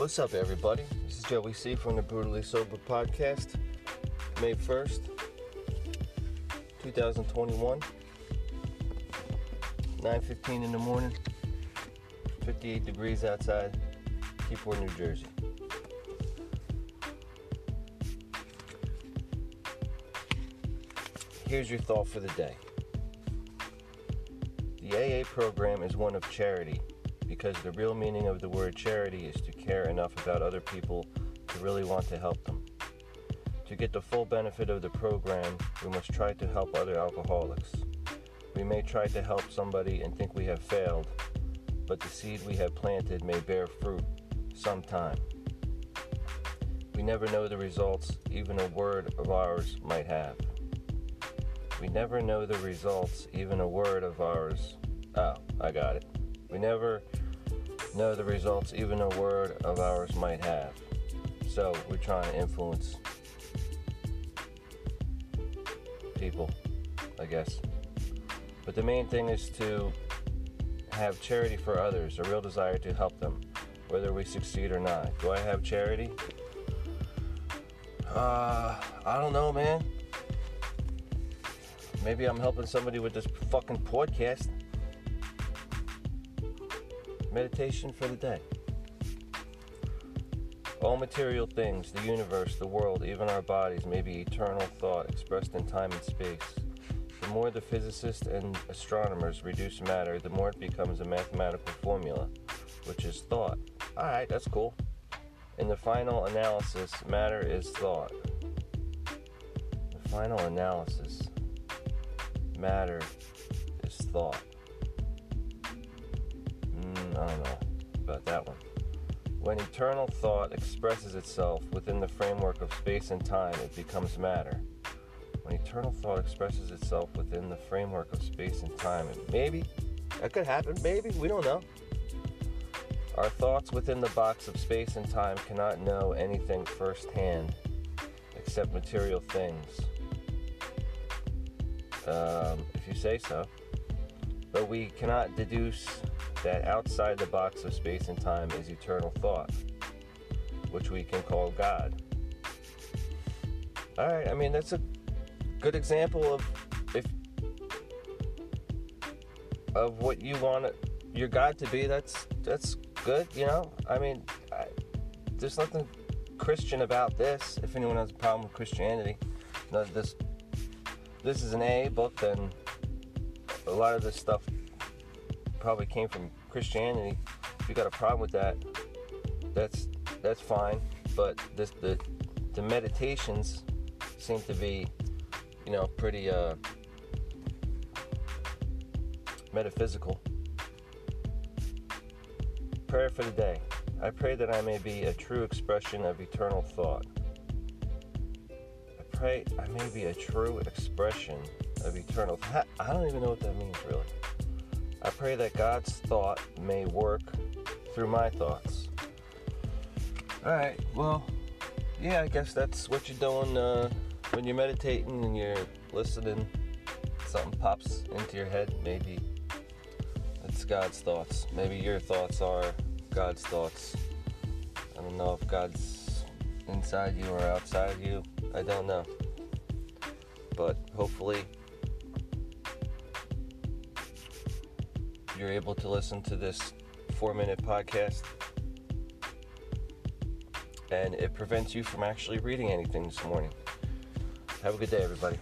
What's up, everybody? This is Joey C from the Brutally Sober Podcast, May 1st, 2021, 9.15 in the morning, 58 degrees outside, Keyport, New Jersey. Here's your thought for the day. The AA program is one of charity because the real meaning of the word charity is to care enough about other people to really want to help them. To get the full benefit of the program, we must try to help other alcoholics. We may try to help somebody and think we have failed, but the seed we have planted may bear fruit sometime. We never know the results even a word of ours might have. We never know the results even a word of ours. Oh, I got it. We never know the results even a word of ours might have. So we're trying to influence people, I guess. But the main thing is to have charity for others, a real desire to help them, whether we succeed or not. Do I have charity? Uh, I don't know, man. Maybe I'm helping somebody with this fucking podcast. Meditation for the day. All material things, the universe, the world, even our bodies, may be eternal thought expressed in time and space. The more the physicists and astronomers reduce matter, the more it becomes a mathematical formula, which is thought. Alright, that's cool. In the final analysis, matter is thought. The final analysis, matter is thought. About that one. When eternal thought expresses itself within the framework of space and time, it becomes matter. When eternal thought expresses itself within the framework of space and time, and maybe that could happen, maybe, we don't know. Our thoughts within the box of space and time cannot know anything firsthand except material things. Um, if you say so. But we cannot deduce that outside the box of space and time is eternal thought, which we can call God. All right, I mean that's a good example of if of what you want your God to be. That's that's good, you know. I mean, I, there's nothing Christian about this. If anyone has a problem with Christianity, no, this this is an A book, then a lot of this stuff probably came from Christianity. If you got a problem with that, that's that's fine. But this the the meditations seem to be, you know, pretty uh, metaphysical. Prayer for the day. I pray that I may be a true expression of eternal thought. I pray I may be a true expression of eternal. I don't even know what that means really. I pray that God's thought may work through my thoughts. Alright, well, yeah, I guess that's what you're doing uh, when you're meditating and you're listening. Something pops into your head, maybe it's God's thoughts. Maybe your thoughts are God's thoughts. I don't know if God's inside you or outside you. I don't know. But hopefully, you're able to listen to this four minute podcast and it prevents you from actually reading anything this morning. Have a good day, everybody.